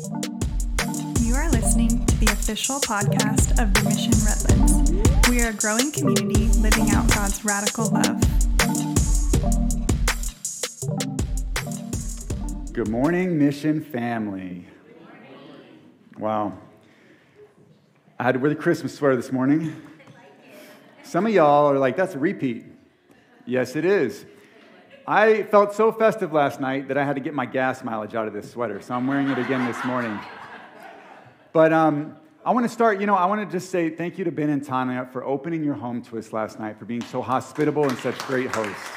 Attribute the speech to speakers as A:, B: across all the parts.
A: You are listening to the official podcast of the Mission Redlands. We are a growing community living out God's radical love.
B: Good morning, Mission family. Wow. I had to wear the Christmas sweater this morning. Some of y'all are like, that's a repeat. Yes, it is. I felt so festive last night that I had to get my gas mileage out of this sweater, so I'm wearing it again this morning. But um, I want to start, you know, I want to just say thank you to Ben and Tanya for opening your home to us last night, for being so hospitable and such great hosts.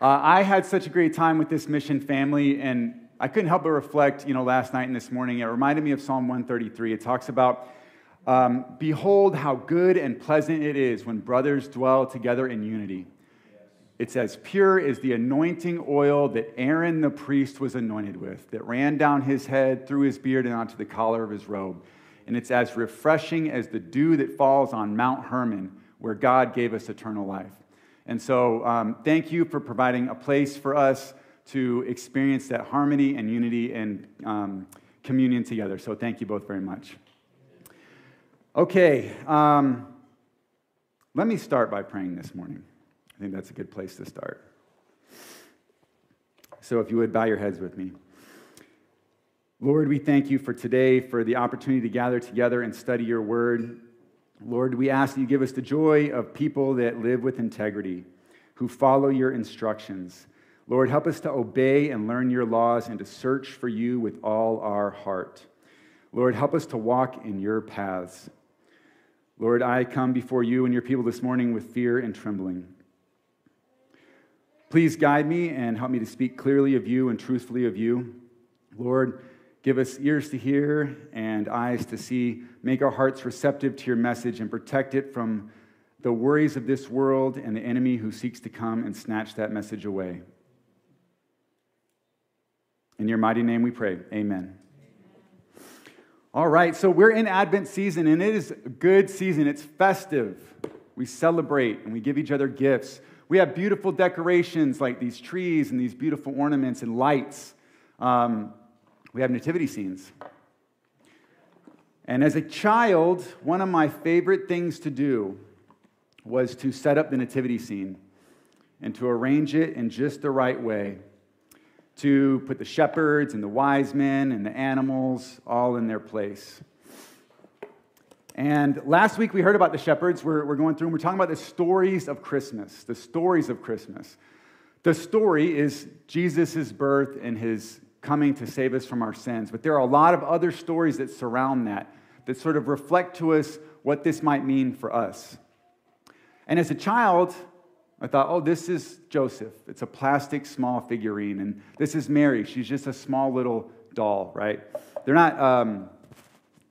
B: Uh, I had such a great time with this mission family, and I couldn't help but reflect, you know, last night and this morning. It reminded me of Psalm 133. It talks about, um, Behold how good and pleasant it is when brothers dwell together in unity. It's as pure as the anointing oil that Aaron the priest was anointed with, that ran down his head, through his beard, and onto the collar of his robe. And it's as refreshing as the dew that falls on Mount Hermon, where God gave us eternal life. And so, um, thank you for providing a place for us to experience that harmony and unity and um, communion together. So, thank you both very much. Okay, um, let me start by praying this morning. I think that's a good place to start. So, if you would bow your heads with me. Lord, we thank you for today, for the opportunity to gather together and study your word. Lord, we ask that you give us the joy of people that live with integrity, who follow your instructions. Lord, help us to obey and learn your laws and to search for you with all our heart. Lord, help us to walk in your paths. Lord, I come before you and your people this morning with fear and trembling. Please guide me and help me to speak clearly of you and truthfully of you. Lord, give us ears to hear and eyes to see. Make our hearts receptive to your message and protect it from the worries of this world and the enemy who seeks to come and snatch that message away. In your mighty name we pray. Amen. All right, so we're in Advent season, and it is a good season. It's festive. We celebrate and we give each other gifts. We have beautiful decorations like these trees and these beautiful ornaments and lights. Um, we have nativity scenes. And as a child, one of my favorite things to do was to set up the nativity scene and to arrange it in just the right way, to put the shepherds and the wise men and the animals all in their place. And last week we heard about the shepherds. We're, we're going through and we're talking about the stories of Christmas, the stories of Christmas. The story is Jesus' birth and his coming to save us from our sins. But there are a lot of other stories that surround that, that sort of reflect to us what this might mean for us. And as a child, I thought, oh, this is Joseph. It's a plastic small figurine. And this is Mary. She's just a small little doll, right? They're not, um,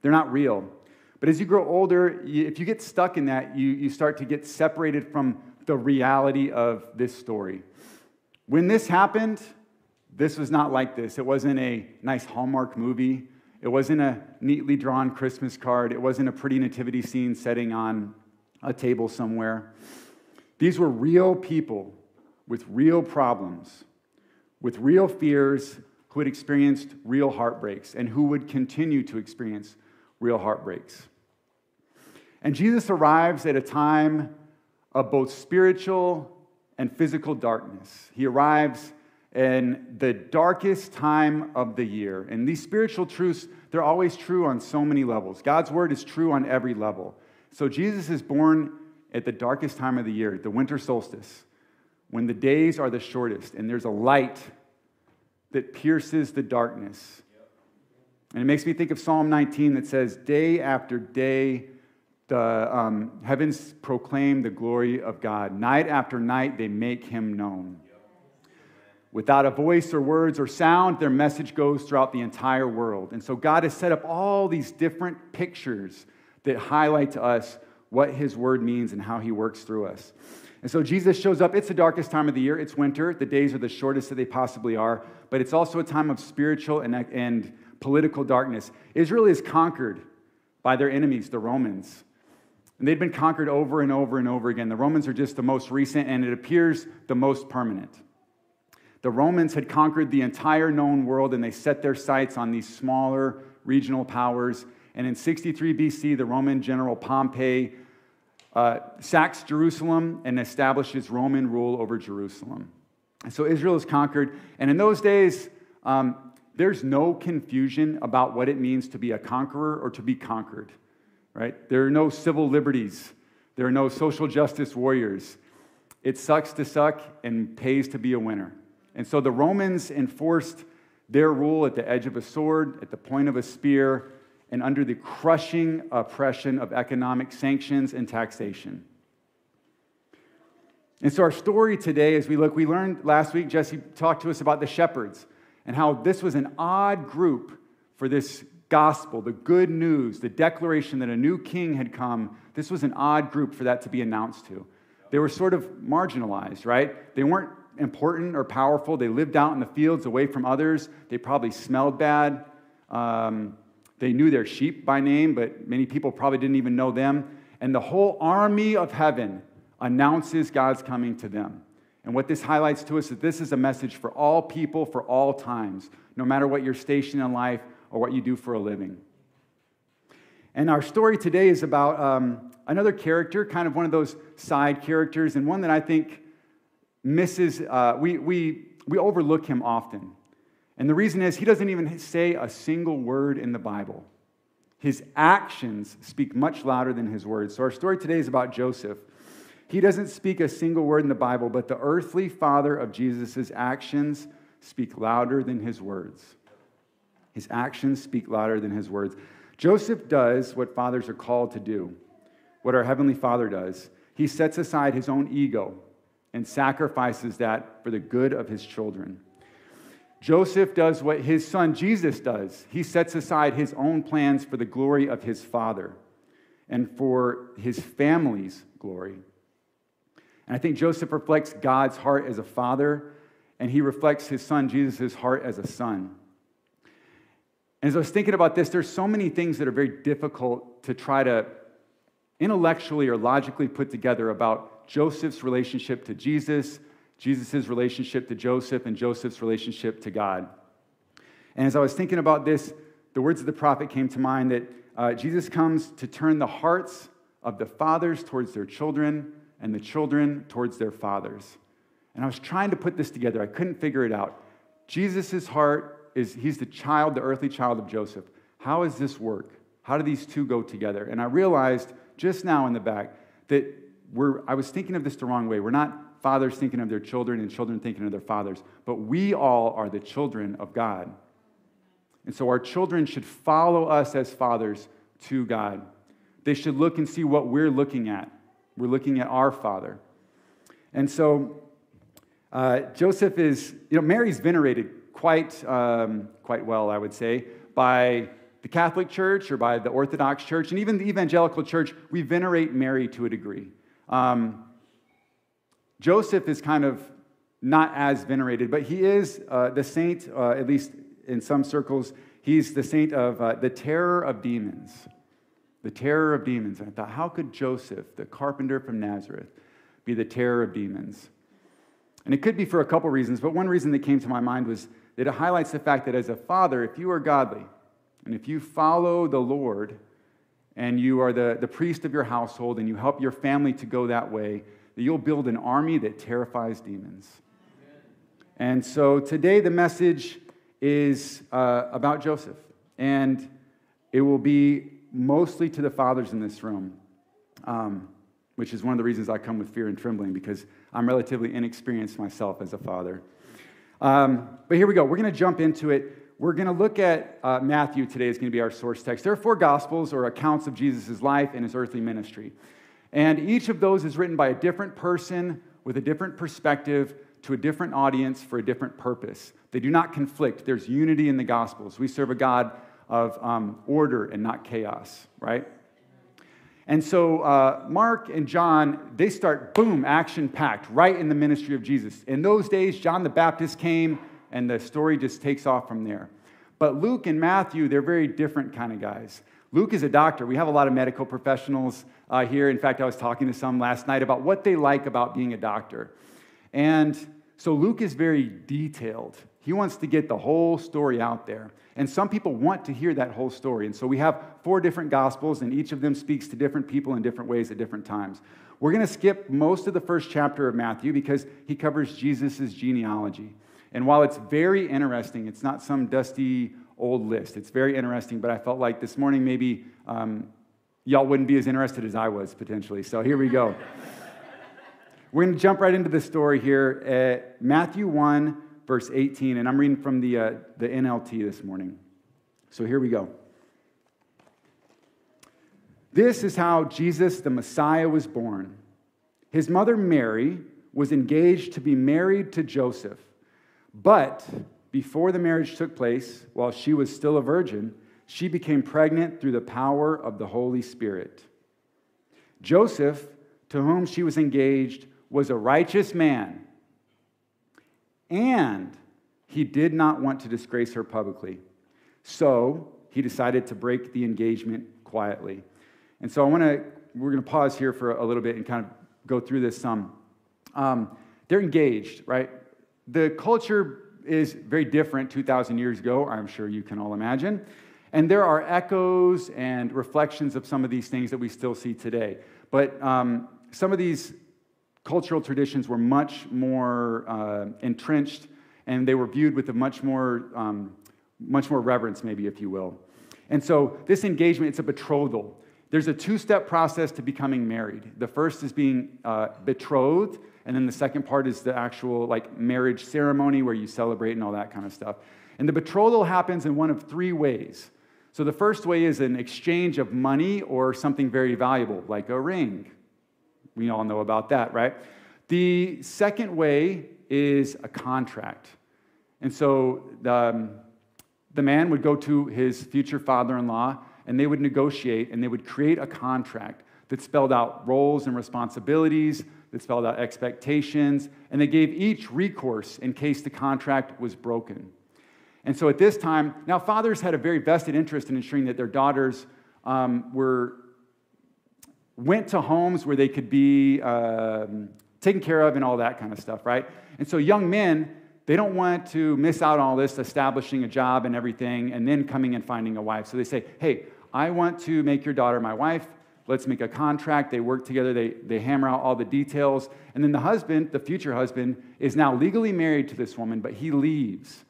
B: they're not real. But as you grow older, if you get stuck in that, you, you start to get separated from the reality of this story. When this happened, this was not like this. It wasn't a nice Hallmark movie. It wasn't a neatly drawn Christmas card. It wasn't a pretty nativity scene setting on a table somewhere. These were real people with real problems, with real fears, who had experienced real heartbreaks and who would continue to experience real heartbreaks. And Jesus arrives at a time of both spiritual and physical darkness. He arrives in the darkest time of the year. And these spiritual truths, they're always true on so many levels. God's word is true on every level. So Jesus is born at the darkest time of the year, the winter solstice, when the days are the shortest and there's a light that pierces the darkness. And it makes me think of Psalm 19 that says, Day after day, the um, heavens proclaim the glory of God. Night after night, they make him known. Without a voice or words or sound, their message goes throughout the entire world. And so God has set up all these different pictures that highlight to us what his word means and how he works through us. And so Jesus shows up. It's the darkest time of the year. It's winter. The days are the shortest that they possibly are. But it's also a time of spiritual and, and political darkness. Israel is conquered by their enemies, the Romans. And they'd been conquered over and over and over again. The Romans are just the most recent, and it appears the most permanent. The Romans had conquered the entire known world and they set their sights on these smaller regional powers. And in 63 BC, the Roman general Pompey uh, sacks Jerusalem and establishes Roman rule over Jerusalem. And so Israel is conquered. And in those days, um, there's no confusion about what it means to be a conqueror or to be conquered, right? There are no civil liberties, there are no social justice warriors. It sucks to suck and pays to be a winner. And so the Romans enforced their rule at the edge of a sword, at the point of a spear, and under the crushing oppression of economic sanctions and taxation. And so, our story today, as we look, we learned last week, Jesse talked to us about the shepherds and how this was an odd group for this gospel, the good news, the declaration that a new king had come. This was an odd group for that to be announced to. They were sort of marginalized, right? They weren't important or powerful. They lived out in the fields away from others. They probably smelled bad. Um, they knew their sheep by name, but many people probably didn't even know them. And the whole army of heaven announces God's coming to them. And what this highlights to us is that this is a message for all people, for all times, no matter what your station in life or what you do for a living. And our story today is about um, another character, kind of one of those side characters, and one that I think misses, uh, we, we, we overlook him often. And the reason is he doesn't even say a single word in the Bible. His actions speak much louder than his words. So our story today is about Joseph. He doesn't speak a single word in the Bible, but the earthly father of Jesus' actions speak louder than his words. His actions speak louder than his words. Joseph does what fathers are called to do, what our Heavenly Father does. He sets aside his own ego and sacrifices that for the good of his children. Joseph does what his son Jesus does. He sets aside his own plans for the glory of his father and for his family's glory. And I think Joseph reflects God's heart as a father, and he reflects his son Jesus' heart as a son. And as I was thinking about this, there's so many things that are very difficult to try to intellectually or logically put together about Joseph's relationship to Jesus, Jesus' relationship to Joseph, and Joseph's relationship to God. And as I was thinking about this, the words of the prophet came to mind that uh, Jesus comes to turn the hearts of the fathers towards their children and the children towards their fathers. And I was trying to put this together, I couldn't figure it out. Jesus' heart is he's the child, the earthly child of Joseph. How does this work? How do these two go together? And I realized just now in the back that we're, I was thinking of this the wrong way. We're not fathers thinking of their children and children thinking of their fathers, but we all are the children of God. And so our children should follow us as fathers to God. They should look and see what we're looking at. We're looking at our father. And so uh, Joseph is, you know, Mary's venerated quite, um, quite well, I would say, by the Catholic Church or by the Orthodox Church, and even the Evangelical Church, we venerate Mary to a degree. Um, Joseph is kind of not as venerated, but he is uh, the saint, uh, at least in some circles, he's the saint of uh, the terror of demons. The terror of demons. And I thought, how could Joseph, the carpenter from Nazareth, be the terror of demons? And it could be for a couple reasons, but one reason that came to my mind was that it highlights the fact that as a father, if you are godly, and if you follow the Lord, and you are the, the priest of your household, and you help your family to go that way, that you'll build an army that terrifies demons. And so today, the message is uh, about Joseph, and it will be mostly to the fathers in this room, um, which is one of the reasons I come with fear and trembling because I'm relatively inexperienced myself as a father. Um, but here we go. We're going to jump into it. We're going to look at uh, Matthew today, is going to be our source text. There are four gospels or accounts of Jesus' life and his earthly ministry. And each of those is written by a different person with a different perspective to a different audience for a different purpose. They do not conflict. There's unity in the gospels. We serve a God of um, order and not chaos, right? And so uh, Mark and John, they start, boom, action packed, right in the ministry of Jesus. In those days, John the Baptist came, and the story just takes off from there. But Luke and Matthew, they're very different kind of guys. Luke is a doctor. We have a lot of medical professionals uh, here. In fact, I was talking to some last night about what they like about being a doctor. And So Luke is very detailed. He wants to get the whole story out there. And some people want to hear that whole story. And so we have four different gospels, and each of them speaks to different people in different ways at different times. We're going to skip most of the first chapter of Matthew because he covers Jesus' genealogy. And while it's very interesting, it's not some dusty old list. It's very interesting, but I felt like this morning maybe um, y'all wouldn't be as interested as I was potentially. So here we go. We're going to jump right into the story here at Matthew 1, verse 18, and I'm reading from the, uh, the NLT this morning. So here we go. This is how Jesus, the Messiah, was born. His mother Mary was engaged to be married to Joseph. But before the marriage took place, while she was still a virgin, she became pregnant through the power of the Holy Spirit. Joseph, to whom she was engaged, was a righteous man, and he did not want to disgrace her publicly. So he decided to break the engagement quietly. And so I want to, we're going to pause here for a little bit and kind of go through this some. Um, they're engaged, right? The culture is very different 2,000 years ago, I'm sure you can all imagine. And there are echoes and reflections of some of these things that we still see today. But um, some of these cultural traditions were much more uh, entrenched and they were viewed with a much more, um, much more reverence, maybe, if you will. And so this engagement, it's a betrothal. There's a two step process to becoming married. The first is being uh, betrothed, and then the second part is the actual like marriage ceremony where you celebrate and all that kind of stuff. And the betrothal happens in one of three ways. So the first way is an exchange of money or something very valuable, like a ring. We all know about that, right? The second way is a contract. And so the, um, the man would go to his future father in law and they would negotiate and they would create a contract that spelled out roles and responsibilities, that spelled out expectations, and they gave each recourse in case the contract was broken. And so at this time, now fathers had a very vested interest in ensuring that their daughters um, were went to homes where they could be um, taken care of and all that kind of stuff, right? And so young men, they don't want to miss out on all this, establishing a job and everything, and then coming and finding a wife. So they say, hey, I want to make your daughter my wife. Let's make a contract. They work together, they, they hammer out all the details. And then the husband, the future husband, is now legally married to this woman, but he leaves.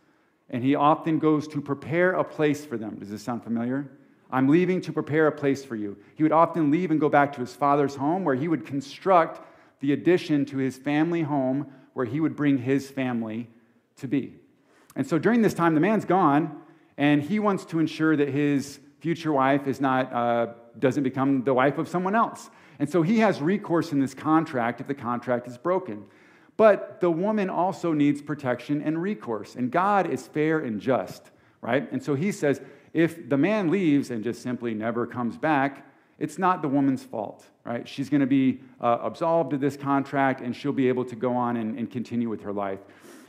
B: And he often goes to prepare a place for them. Does this sound familiar? I'm leaving to prepare a place for you. He would often leave and go back to his father's home where he would construct the addition to his family home where he would bring his family to be. And so during this time, the man's gone and he wants to ensure that his future wife is not, uh, doesn't become the wife of someone else. And so he has recourse in this contract if the contract is broken. But the woman also needs protection and recourse. And God is fair and just, right? And so he says, if the man leaves and just simply never comes back, it's not the woman's fault, right? She's going to be uh, absolved of this contract and she'll be able to go on and, and continue with her life.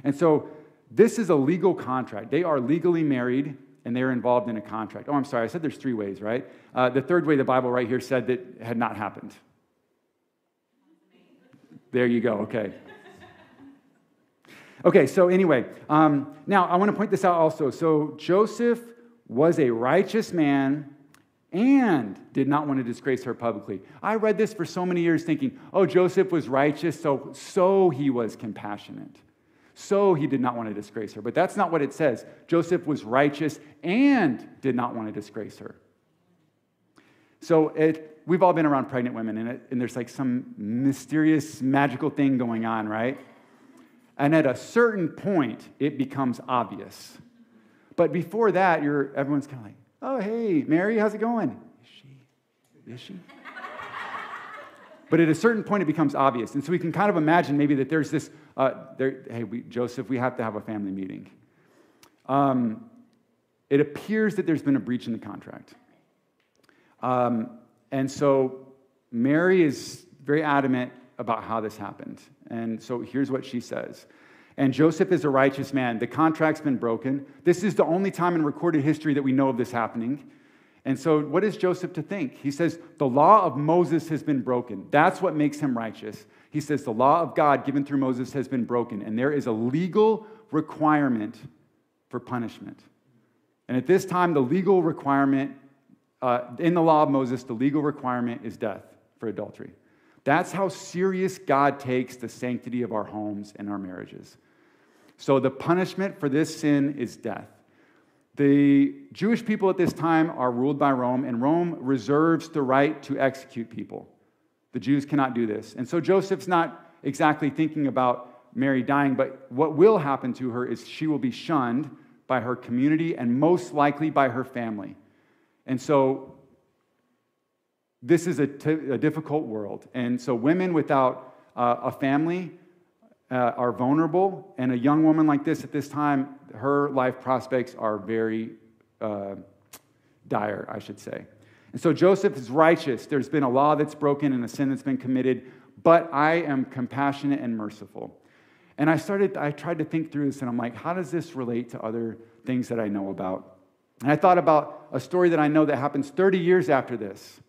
B: And so this is a legal contract. They are legally married and they're involved in a contract. Oh, I'm sorry, I said there's three ways, right? Uh, the third way the Bible right here said that had not happened. There you go, okay. Okay, so anyway, um, now I want to point this out also. So Joseph was a righteous man and did not want to disgrace her publicly. I read this for so many years thinking, oh, Joseph was righteous, so, so he was compassionate. So he did not want to disgrace her. But that's not what it says. Joseph was righteous and did not want to disgrace her. So it, we've all been around pregnant women, and, it, and there's like some mysterious, magical thing going on, right? And at a certain point, it becomes obvious. But before that, you're, everyone's kind of like, oh, hey, Mary, how's it going? Is she? Is she? but at a certain point, it becomes obvious. And so we can kind of imagine maybe that there's this, uh, there, hey, we, Joseph, we have to have a family meeting. Um, it appears that there's been a breach in the contract. Um, and so Mary is very adamant about how this happened. And so here's what she says and Joseph is a righteous man. The contract's been broken. This is the only time in recorded history that we know of this happening. And so, what is Joseph to think? He says, The law of Moses has been broken. That's what makes him righteous. He says, The law of God given through Moses has been broken, and there is a legal requirement for punishment. And at this time, the legal requirement uh, in the law of Moses, the legal requirement is death for adultery. That's how serious God takes the sanctity of our homes and our marriages. So the punishment for this sin is death. The Jewish people at this time are ruled by Rome, and Rome reserves the right to execute people. The Jews cannot do this. And so Joseph's not exactly thinking about Mary dying, but what will happen to her is she will be shunned by her community and most likely by her family. And so this is a, t- a difficult world. And so women without uh, a family uh, are vulnerable. And a young woman like this at this time, her life prospects are very uh, dire, I should say. And so Joseph is righteous. There's been a law that's broken and a sin that's been committed, but I am compassionate and merciful. And I started, I tried to think through this, and I'm like, how does this relate to other things that I know about? And I thought about a story that I know that happens 30 years after this,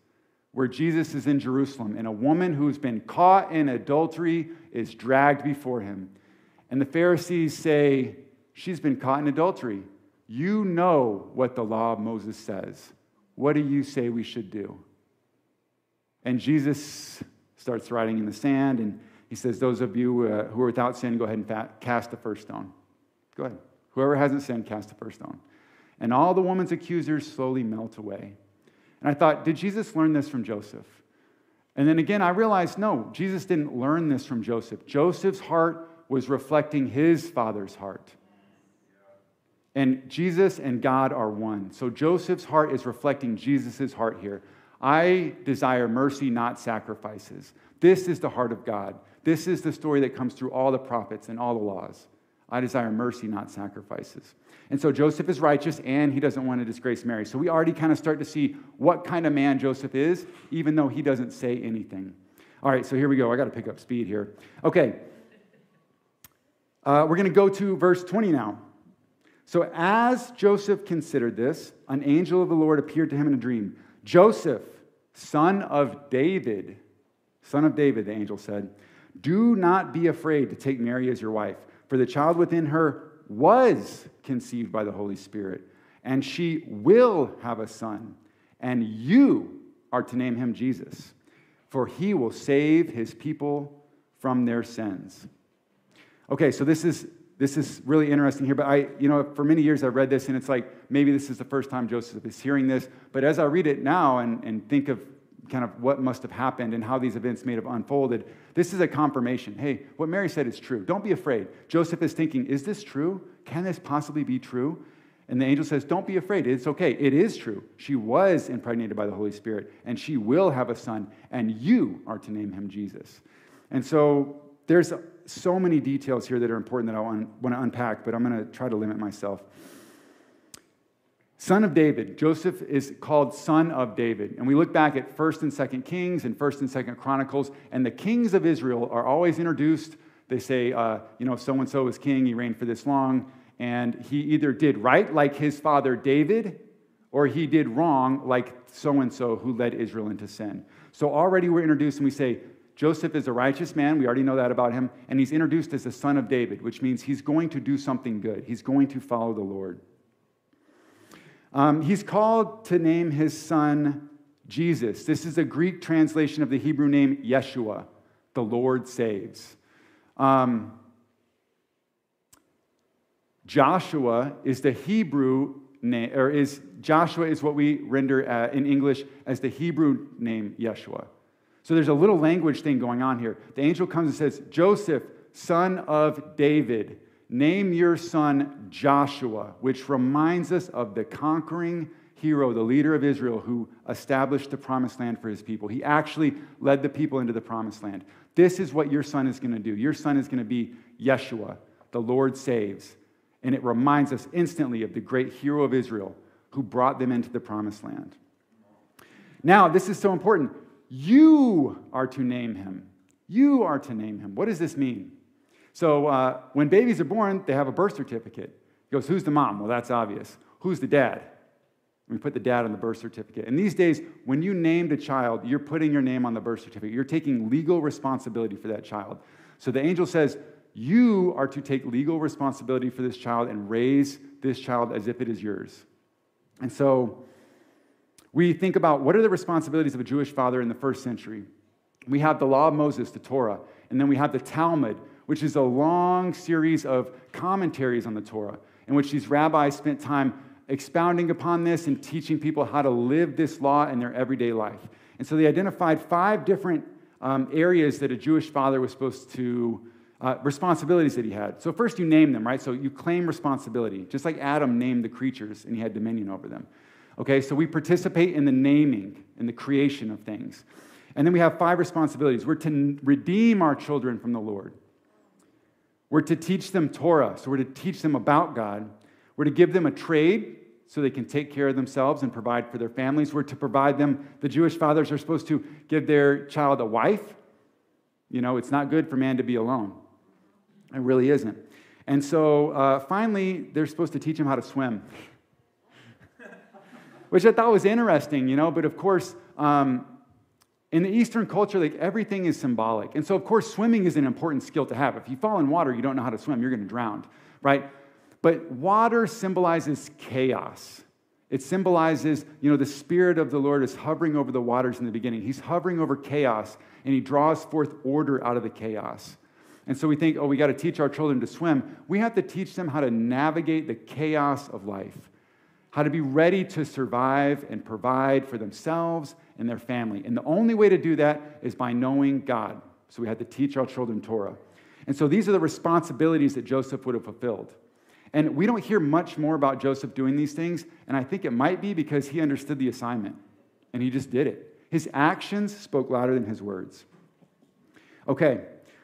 B: where Jesus is in Jerusalem, and a woman who's been caught in adultery is dragged before him. And the Pharisees say, She's been caught in adultery. You know what the law of Moses says. What do you say we should do? And Jesus starts writing in the sand, and he says, Those of you uh, who are without sin, go ahead and cast the first stone. Go ahead. Whoever hasn't sinned, cast the first stone. And all the woman's accusers slowly melt away. And I thought, did Jesus learn this from Joseph? And then again, I realized no, Jesus didn't learn this from Joseph. Joseph's heart was reflecting his father's heart. And Jesus and God are one. So Joseph's heart is reflecting Jesus' heart here. I desire mercy, not sacrifices. This is the heart of God. This is the story that comes through all the prophets and all the laws. I desire mercy, not sacrifices. And so Joseph is righteous and he doesn't want to disgrace Mary. So we already kind of start to see what kind of man Joseph is, even though he doesn't say anything. All right, so here we go. I got to pick up speed here. Okay. Uh, we're going to go to verse 20 now. So, as Joseph considered this, an angel of the Lord appeared to him in a dream. Joseph, son of David, son of David, the angel said, do not be afraid to take Mary as your wife, for the child within her was conceived by the Holy Spirit, and she will have a son, and you are to name him Jesus, for he will save his people from their sins. Okay, so this is this is really interesting here, but I, you know, for many years I read this and it's like maybe this is the first time Joseph is hearing this. But as I read it now and, and think of kind of what must have happened and how these events may have unfolded, this is a confirmation. Hey, what Mary said is true. Don't be afraid. Joseph is thinking, is this true? Can this possibly be true? And the angel says, Don't be afraid. It's okay. It is true. She was impregnated by the Holy Spirit, and she will have a son, and you are to name him Jesus. And so there's so many details here that are important that I want to unpack, but I'm going to try to limit myself. Son of David. Joseph is called son of David. And we look back at 1st and 2nd Kings and 1st and 2nd Chronicles, and the kings of Israel are always introduced. They say, uh, you know, so and so was king, he reigned for this long, and he either did right, like his father David, or he did wrong, like so and so who led Israel into sin. So already we're introduced, and we say, Joseph is a righteous man. We already know that about him. And he's introduced as the son of David, which means he's going to do something good. He's going to follow the Lord. Um, he's called to name his son Jesus. This is a Greek translation of the Hebrew name Yeshua, the Lord saves. Um, Joshua is the Hebrew name, or is Joshua is what we render uh, in English as the Hebrew name Yeshua. So there's a little language thing going on here. The angel comes and says, Joseph, son of David, name your son Joshua, which reminds us of the conquering hero, the leader of Israel, who established the promised land for his people. He actually led the people into the promised land. This is what your son is going to do. Your son is going to be Yeshua, the Lord saves. And it reminds us instantly of the great hero of Israel who brought them into the promised land. Now, this is so important. You are to name him. You are to name him. What does this mean? So uh, when babies are born, they have a birth certificate. He goes, Who's the mom? Well, that's obvious. Who's the dad? We put the dad on the birth certificate. And these days, when you named a child, you're putting your name on the birth certificate. You're taking legal responsibility for that child. So the angel says, You are to take legal responsibility for this child and raise this child as if it is yours. And so we think about what are the responsibilities of a Jewish father in the first century. We have the law of Moses, the Torah, and then we have the Talmud, which is a long series of commentaries on the Torah in which these rabbis spent time expounding upon this and teaching people how to live this law in their everyday life. And so they identified five different um, areas that a Jewish father was supposed to, uh, responsibilities that he had. So first you name them, right? So you claim responsibility, just like Adam named the creatures and he had dominion over them. Okay, so we participate in the naming and the creation of things. And then we have five responsibilities. We're to redeem our children from the Lord. We're to teach them Torah, so we're to teach them about God. We're to give them a trade so they can take care of themselves and provide for their families. We're to provide them, the Jewish fathers are supposed to give their child a wife. You know, it's not good for man to be alone. It really isn't. And so uh, finally, they're supposed to teach him how to swim, which I thought was interesting, you know, but of course, um, in the Eastern culture, like everything is symbolic. And so, of course, swimming is an important skill to have. If you fall in water, you don't know how to swim, you're to drown, right? But water symbolizes chaos. It symbolizes, you know, the Spirit of the Lord is hovering over the waters in the beginning. He's hovering over chaos, and He draws forth order out of the chaos. And so we think, oh, we got to teach our children to swim. We have to teach them how to navigate the chaos of life, how to be ready to survive and provide for themselves and their family. And the only way to do that is by knowing God. So we had to teach our children Torah. And so these are the responsibilities that Joseph would have fulfilled. And we don't hear much more about Joseph doing these things, and I think it might be because he understood the assignment and he just did it. His actions spoke louder than his words. Okay,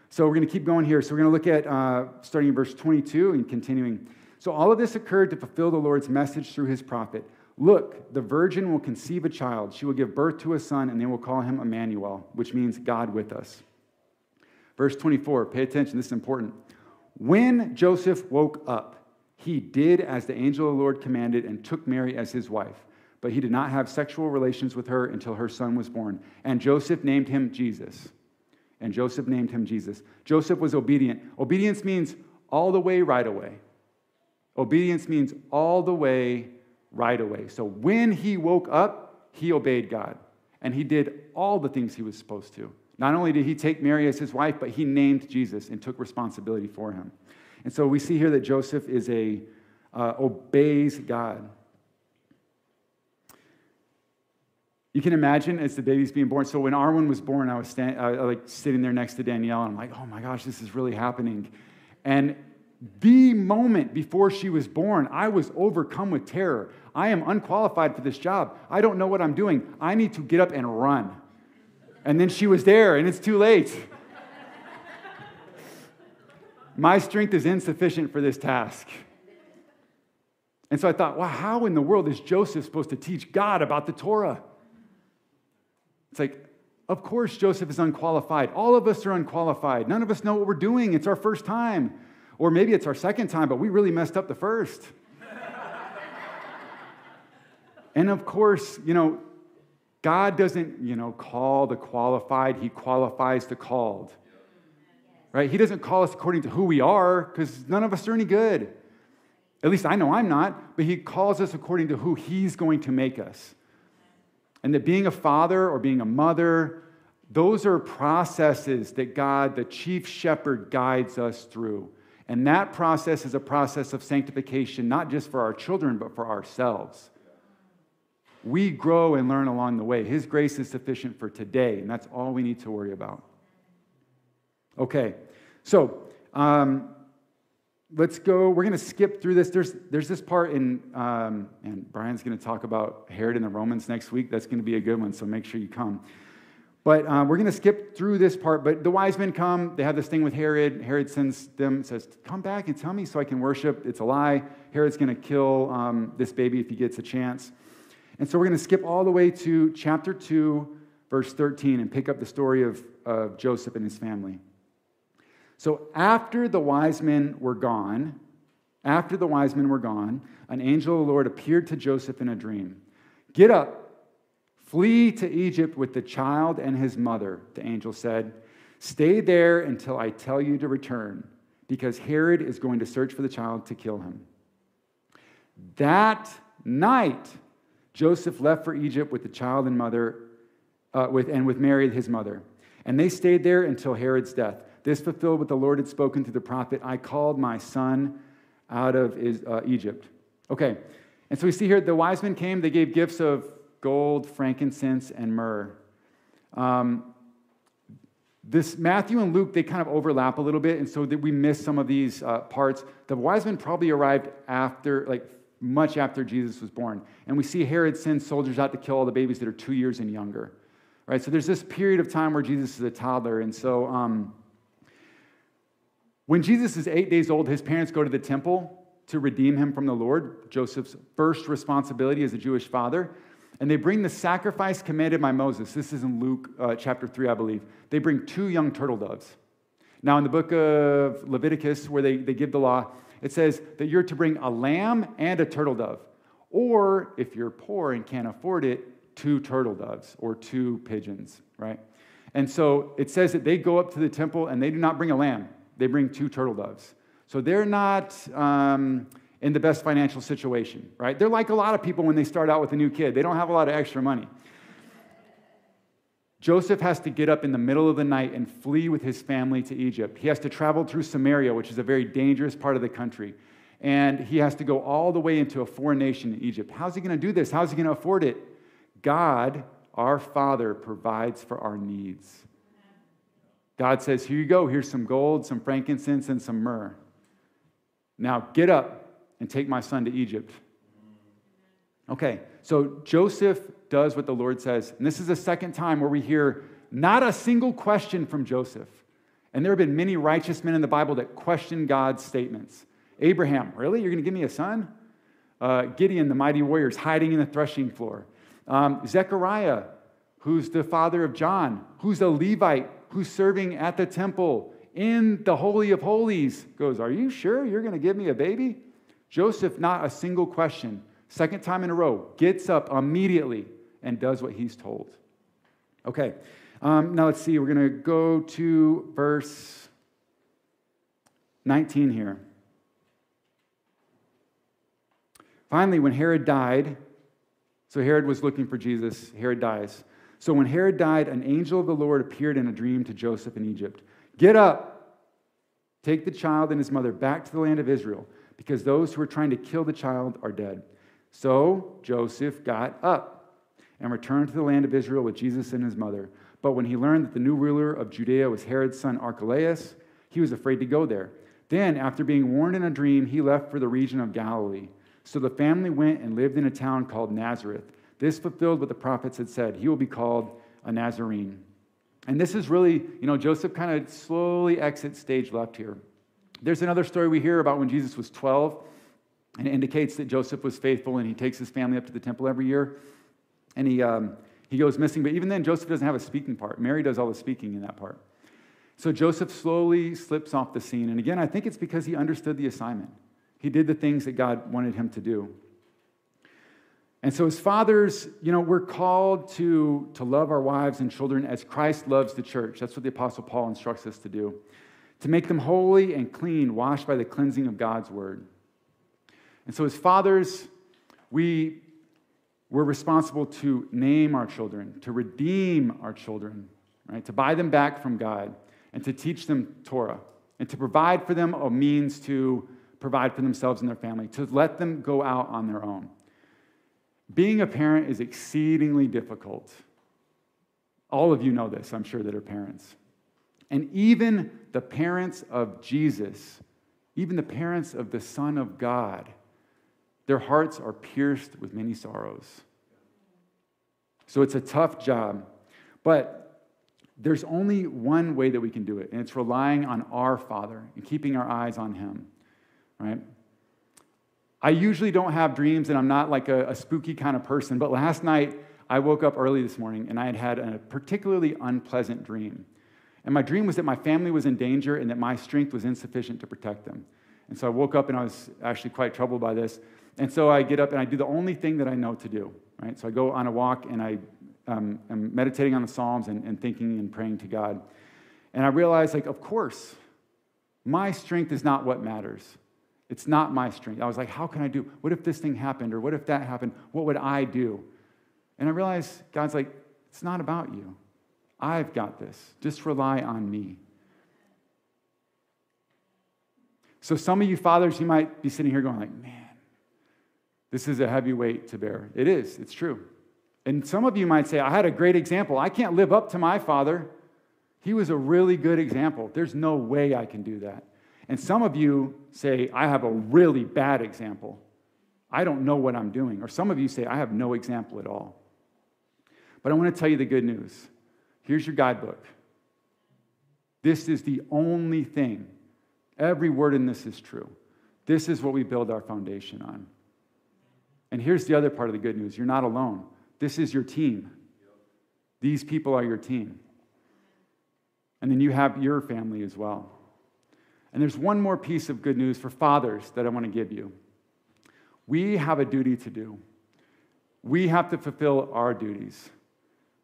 B: so we're going to keep going here. So we're going to look at uh, starting in verse 22 and continuing. So all of this occurred to fulfill the Lord's message through his prophet. Look, the virgin will conceive a child. She will give birth to a son, and they will call him Emmanuel, which means God with us. Verse 24, pay attention, this is important. When Joseph woke up, he did as the angel of the Lord commanded and took Mary as his wife. But he did not have sexual relations with her until her son was born. And Joseph named him Jesus. And Joseph named him Jesus. Joseph was obedient. Obedience means all the way, right away. Obedience means all the way, right away. So when he woke up, he obeyed God. And he did all the things he was supposed to. Not only did he take Mary as his wife, but he named Jesus and took responsibility for him. And so we see here that Joseph is a uh, obeys God. You can imagine as the baby's being born. So when Arwen was born, I was stand, uh, like sitting there next to Danielle, and I'm like, oh my gosh, this is really happening. And the moment before she was born, I was overcome with terror. I am unqualified for this job. I don't know what I'm doing. I need to get up and run. And then she was there, and it's too late. My strength is insufficient for this task. And so I thought, wow, how in the world is Joseph supposed to teach God about the Torah? It's like, of course, Joseph is unqualified. All of us are unqualified. None of us know what we're doing. It's our first time. Or maybe it's our second time, but we really messed up the first. and of course, you know, God doesn't, you know, call the qualified, He qualifies the called. Right? He doesn't call us according to who we are, because none of us are any good. At least I know I'm not, but He calls us according to who He's going to make us. And that being a father or being a mother, those are processes that God, the chief shepherd, guides us through. And that process is a process of sanctification, not just for our children, but for ourselves. We grow and learn along the way. His grace is sufficient for today, and that's all we need to worry about. Okay, so um, let's go. We're going to skip through this. There's, there's this part in, um, and Brian's going to talk about Herod and the Romans next week. That's going to be a good one, so make sure you come. But uh, we're going to skip through this part. But the wise men come. They have this thing with Herod. Herod sends them, says, Come back and tell me so I can worship. It's a lie. Herod's going to kill um, this baby if he gets a chance. And so we're going to skip all the way to chapter 2, verse 13, and pick up the story of, of Joseph and his family. So after the wise men were gone, after the wise men were gone, an angel of the Lord appeared to Joseph in a dream. Get up, flee to Egypt with the child and his mother, the angel said. Stay there until I tell you to return, because Herod is going to search for the child to kill him. That night, Joseph left for Egypt with the child and mother, uh, with, and with Mary, his mother. And they stayed there until Herod's death. This fulfilled what the Lord had spoken through the prophet I called my son out of uh, Egypt. Okay, and so we see here the wise men came, they gave gifts of gold, frankincense, and myrrh. Um, this Matthew and Luke, they kind of overlap a little bit, and so that we miss some of these uh, parts. The wise men probably arrived after, like much after Jesus was born. And we see Herod send soldiers out to kill all the babies that are two years and younger. Right? So there's this period of time where Jesus is a toddler. And so um, when Jesus is eight days old, his parents go to the temple to redeem him from the Lord, Joseph's first responsibility as a Jewish father. And they bring the sacrifice commanded by Moses. This is in Luke uh, chapter 3, I believe. They bring two young turtle doves. Now, in the book of Leviticus, where they, they give the law, it says that you're to bring a lamb and a turtle dove. Or if you're poor and can't afford it, two turtle doves or two pigeons, right? And so it says that they go up to the temple and they do not bring a lamb, they bring two turtle doves. So they're not um, in the best financial situation, right? They're like a lot of people when they start out with a new kid, they don't have a lot of extra money. Joseph has to get up in the middle of the night and flee with his family to Egypt. He has to travel through Samaria, which is a very dangerous part of the country. And he has to go all the way into a foreign nation in Egypt. How's he going to do this? How's he going to afford it? God, our Father, provides for our needs. God says, Here you go. Here's some gold, some frankincense, and some myrrh. Now get up and take my son to Egypt. Okay, so Joseph does what the Lord says. And this is the second time where we hear not a single question from Joseph. And there have been many righteous men in the Bible that question God's statements. Abraham, really? You're going to give me a son? Uh, Gideon, the mighty warriors, hiding in the threshing floor. Um, Zechariah, who's the father of John, who's a Levite, who's serving at the temple in the Holy of Holies, goes, Are you sure you're going to give me a baby? Joseph, not a single question. Second time in a row, gets up immediately and does what he's told. Okay, um, now let's see. We're going to go to verse 19 here. Finally, when Herod died, so Herod was looking for Jesus, Herod dies. So when Herod died, an angel of the Lord appeared in a dream to Joseph in Egypt. Get up, take the child and his mother back to the land of Israel, because those who are trying to kill the child are dead. So Joseph got up and returned to the land of Israel with Jesus and his mother. But when he learned that the new ruler of Judea was Herod's son Archelaus, he was afraid to go there. Then, after being warned in a dream, he left for the region of Galilee. So the family went and lived in a town called Nazareth. This fulfilled what the prophets had said. He will be called a Nazarene. And this is really, you know, Joseph kind of slowly exits stage left here. There's another story we hear about when Jesus was 12 and it indicates that Joseph was faithful and he takes his family up to the temple every year. And he, um, he goes missing. But even then, Joseph doesn't have a speaking part. Mary does all the speaking in that part. So Joseph slowly slips off the scene. And again, I think it's because he understood the assignment. He did the things that God wanted him to do. And so, as fathers, you know, we're called to, to love our wives and children as Christ loves the church. That's what the Apostle Paul instructs us to do. To make them holy and clean, washed by the cleansing of God's word. And so, as fathers, we, we're responsible to name our children, to redeem our children, right? To buy them back from God, and to teach them Torah, and to provide for them a means to provide for themselves and their family, to let them go out on their own. Being a parent is exceedingly difficult. All of you know this, I'm sure, that are parents. And even the parents of Jesus, even the parents of the Son of God, their hearts are pierced with many sorrows. So it's a tough job. But there's only one way that we can do it, and it's relying on our Father and keeping our eyes on Him, right? I usually don't have dreams, and I'm not like a, a spooky kind of person, but last night I woke up early this morning and I had had a particularly unpleasant dream. And my dream was that my family was in danger and that my strength was insufficient to protect them. And so I woke up and I was actually quite troubled by this. And so I get up and I do the only thing that I know to do. right? So I go on a walk and I um, am meditating on the Psalms and, and thinking and praying to God. And I realize, like, of course, my strength is not what matters. It's not my strength. I was like, how can I do? What if this thing happened? Or what if that happened? What would I do? And I realized God's like, it's not about you. I've got this. Just rely on me. So, some of you fathers, you might be sitting here going, like, man, this is a heavy weight to bear. It is, it's true. And some of you might say, I had a great example. I can't live up to my father. He was a really good example. There's no way I can do that. And some of you say, I have a really bad example. I don't know what I'm doing. Or some of you say, I have no example at all. But I want to tell you the good news. Here's your guidebook. This is the only thing. Every word in this is true. This is what we build our foundation on. And here's the other part of the good news you're not alone. This is your team. These people are your team. And then you have your family as well. And there's one more piece of good news for fathers that I want to give you. We have a duty to do, we have to fulfill our duties.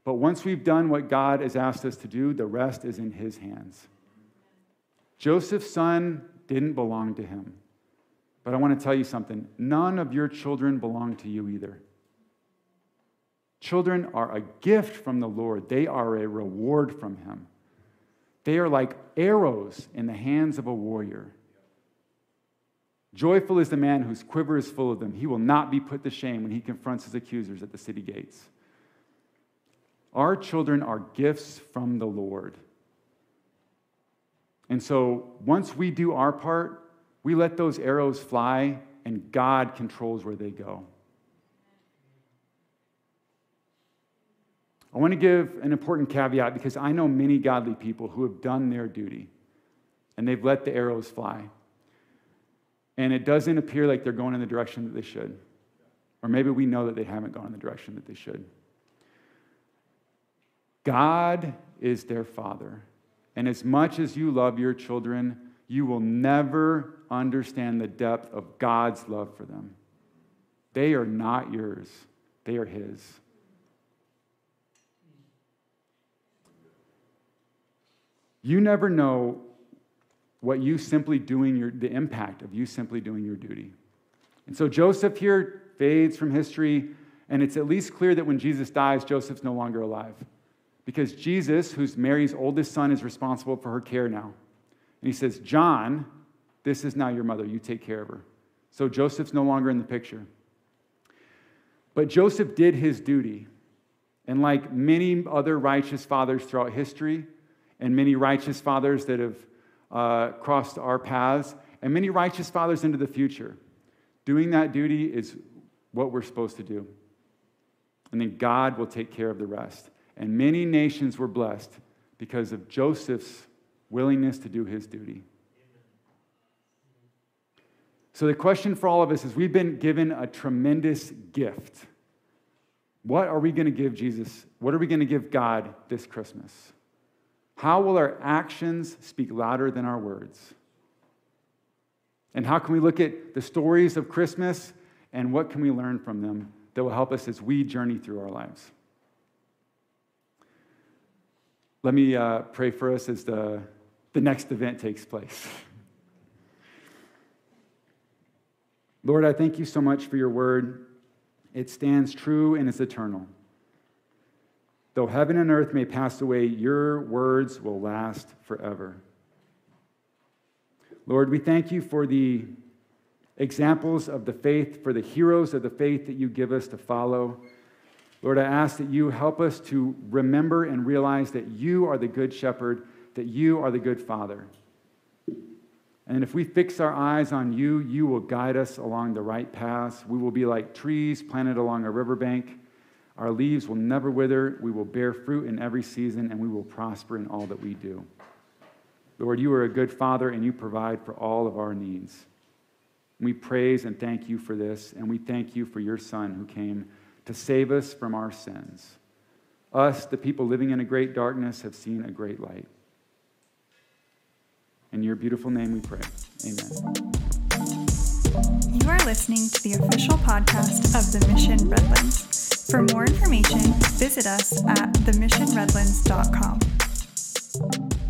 B: But once we've done what God has asked us to do, the rest is in His hands. Joseph's son didn't belong to him. But I want to tell you something none of your children belong to you either. Children are a gift from the Lord, they are a reward from Him. They are like arrows in the hands of a warrior. Joyful is the man whose quiver is full of them. He will not be put to shame when he confronts his accusers at the city gates. Our children are gifts from the Lord. And so once we do our part, we let those arrows fly, and God controls where they go. I want to give an important caveat because I know many godly people who have done their duty and they've let the arrows fly. And it doesn't appear like they're going in the direction that they should. Or maybe we know that they haven't gone in the direction that they should. God is their father. And as much as you love your children, you will never understand the depth of God's love for them. They are not yours, they are His. You never know what you simply doing your, the impact of you simply doing your duty. And so Joseph here fades from history, and it's at least clear that when Jesus dies, Joseph's no longer alive. Because Jesus, who's Mary's oldest son, is responsible for her care now. And he says, John, this is now your mother. You take care of her. So Joseph's no longer in the picture. But Joseph did his duty. And like many other righteous fathers throughout history, and many righteous fathers that have uh, crossed our paths, and many righteous fathers into the future, doing that duty is what we're supposed to do. And then God will take care of the rest. And many nations were blessed because of Joseph's willingness to do his duty. So, the question for all of us is we've been given a tremendous gift. What are we going to give Jesus? What are we going to give God this Christmas? How will our actions speak louder than our words? And how can we look at the stories of Christmas and what can we learn from them that will help us as we journey through our lives? Let me uh, pray for us as the, the next event takes place. Lord, I thank you so much for your word. It stands true and it's eternal. Though heaven and earth may pass away, your words will last forever. Lord, we thank you for the examples of the faith, for the heroes of the faith that you give us to follow. Lord, I ask that you help us to remember and realize that you are the good shepherd, that you are the good father. And if we fix our eyes on you, you will guide us along the right paths. We will be like trees planted along a riverbank. Our leaves will never wither. We will bear fruit in every season, and we will prosper in all that we do. Lord, you are a good father, and you provide for all of our needs. We praise and thank you for this, and we thank you for your son who came to save us from our sins. Us, the people living in a great darkness, have seen a great light. In your beautiful name we pray. Amen.
A: You are listening to the official podcast of the Mission Redlands. For more information, visit us at themissionredlands.com.